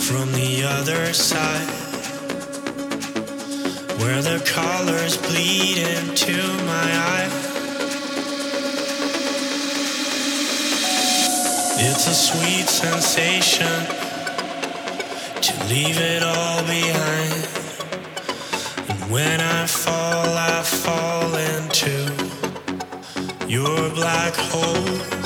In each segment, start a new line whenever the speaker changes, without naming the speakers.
from the other side where the colors bleed into my eye. It's a sweet sensation to leave it all behind. And when I fall, I fall into your black hole.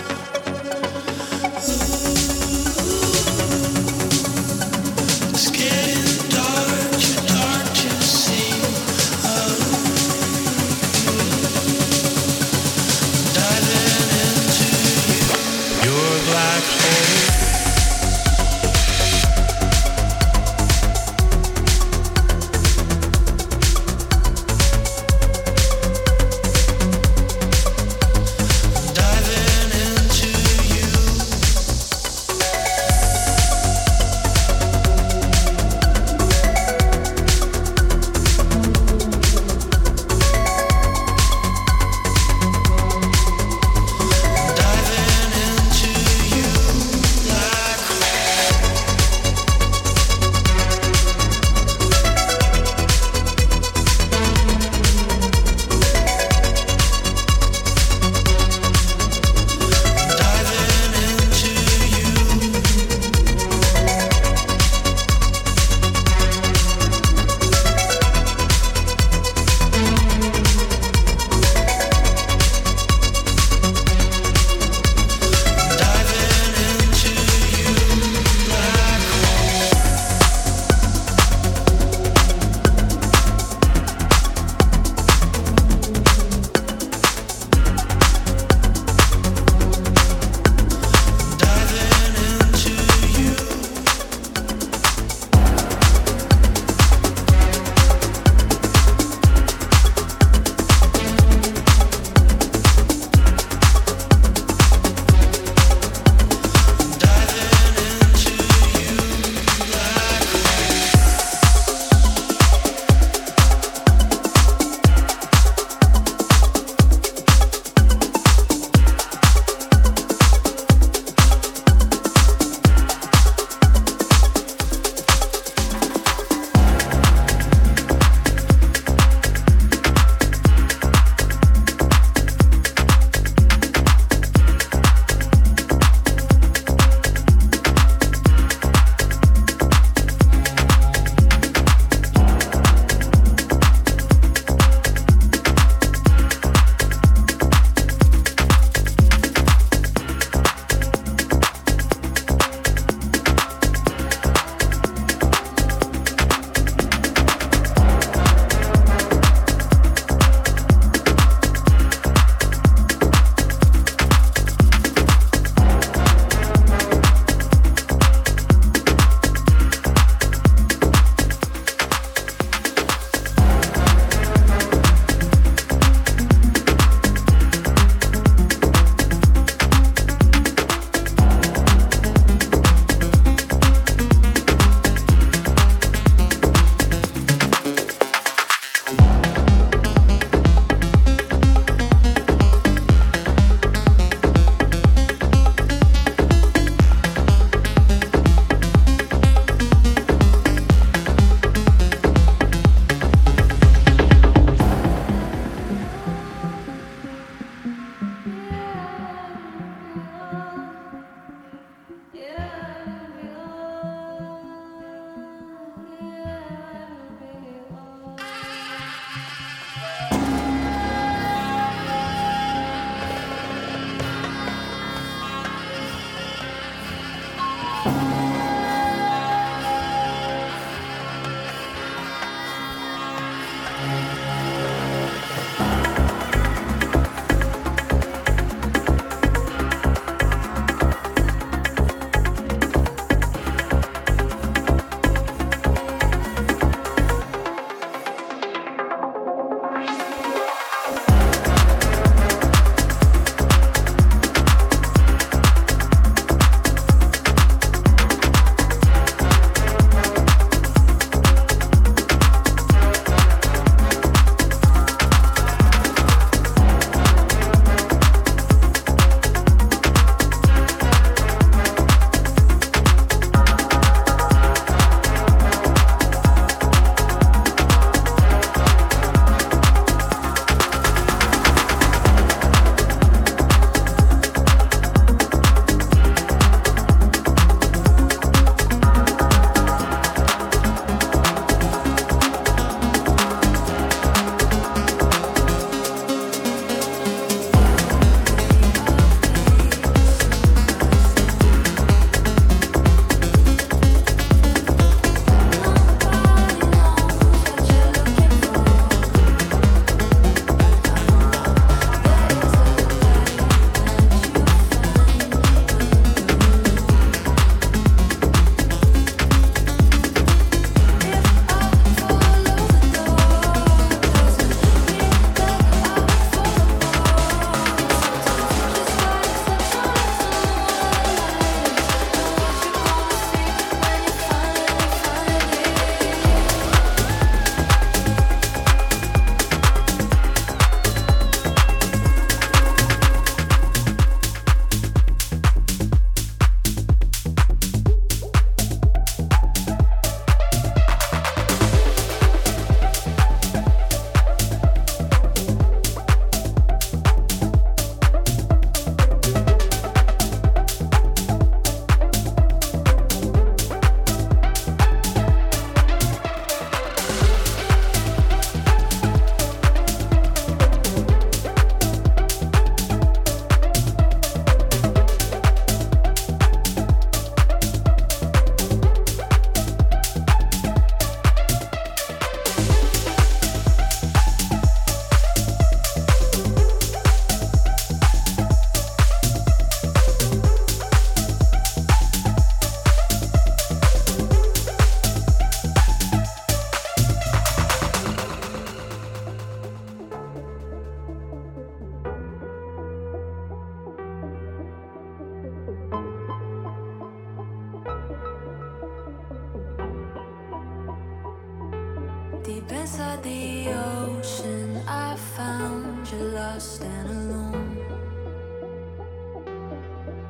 Deep inside the ocean, I found you lost and alone.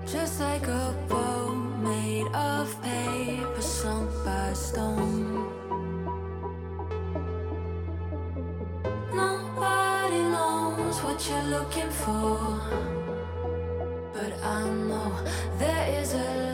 Just like a boat made of paper, sunk by stone. Nobody knows what you're looking for. But I know there is a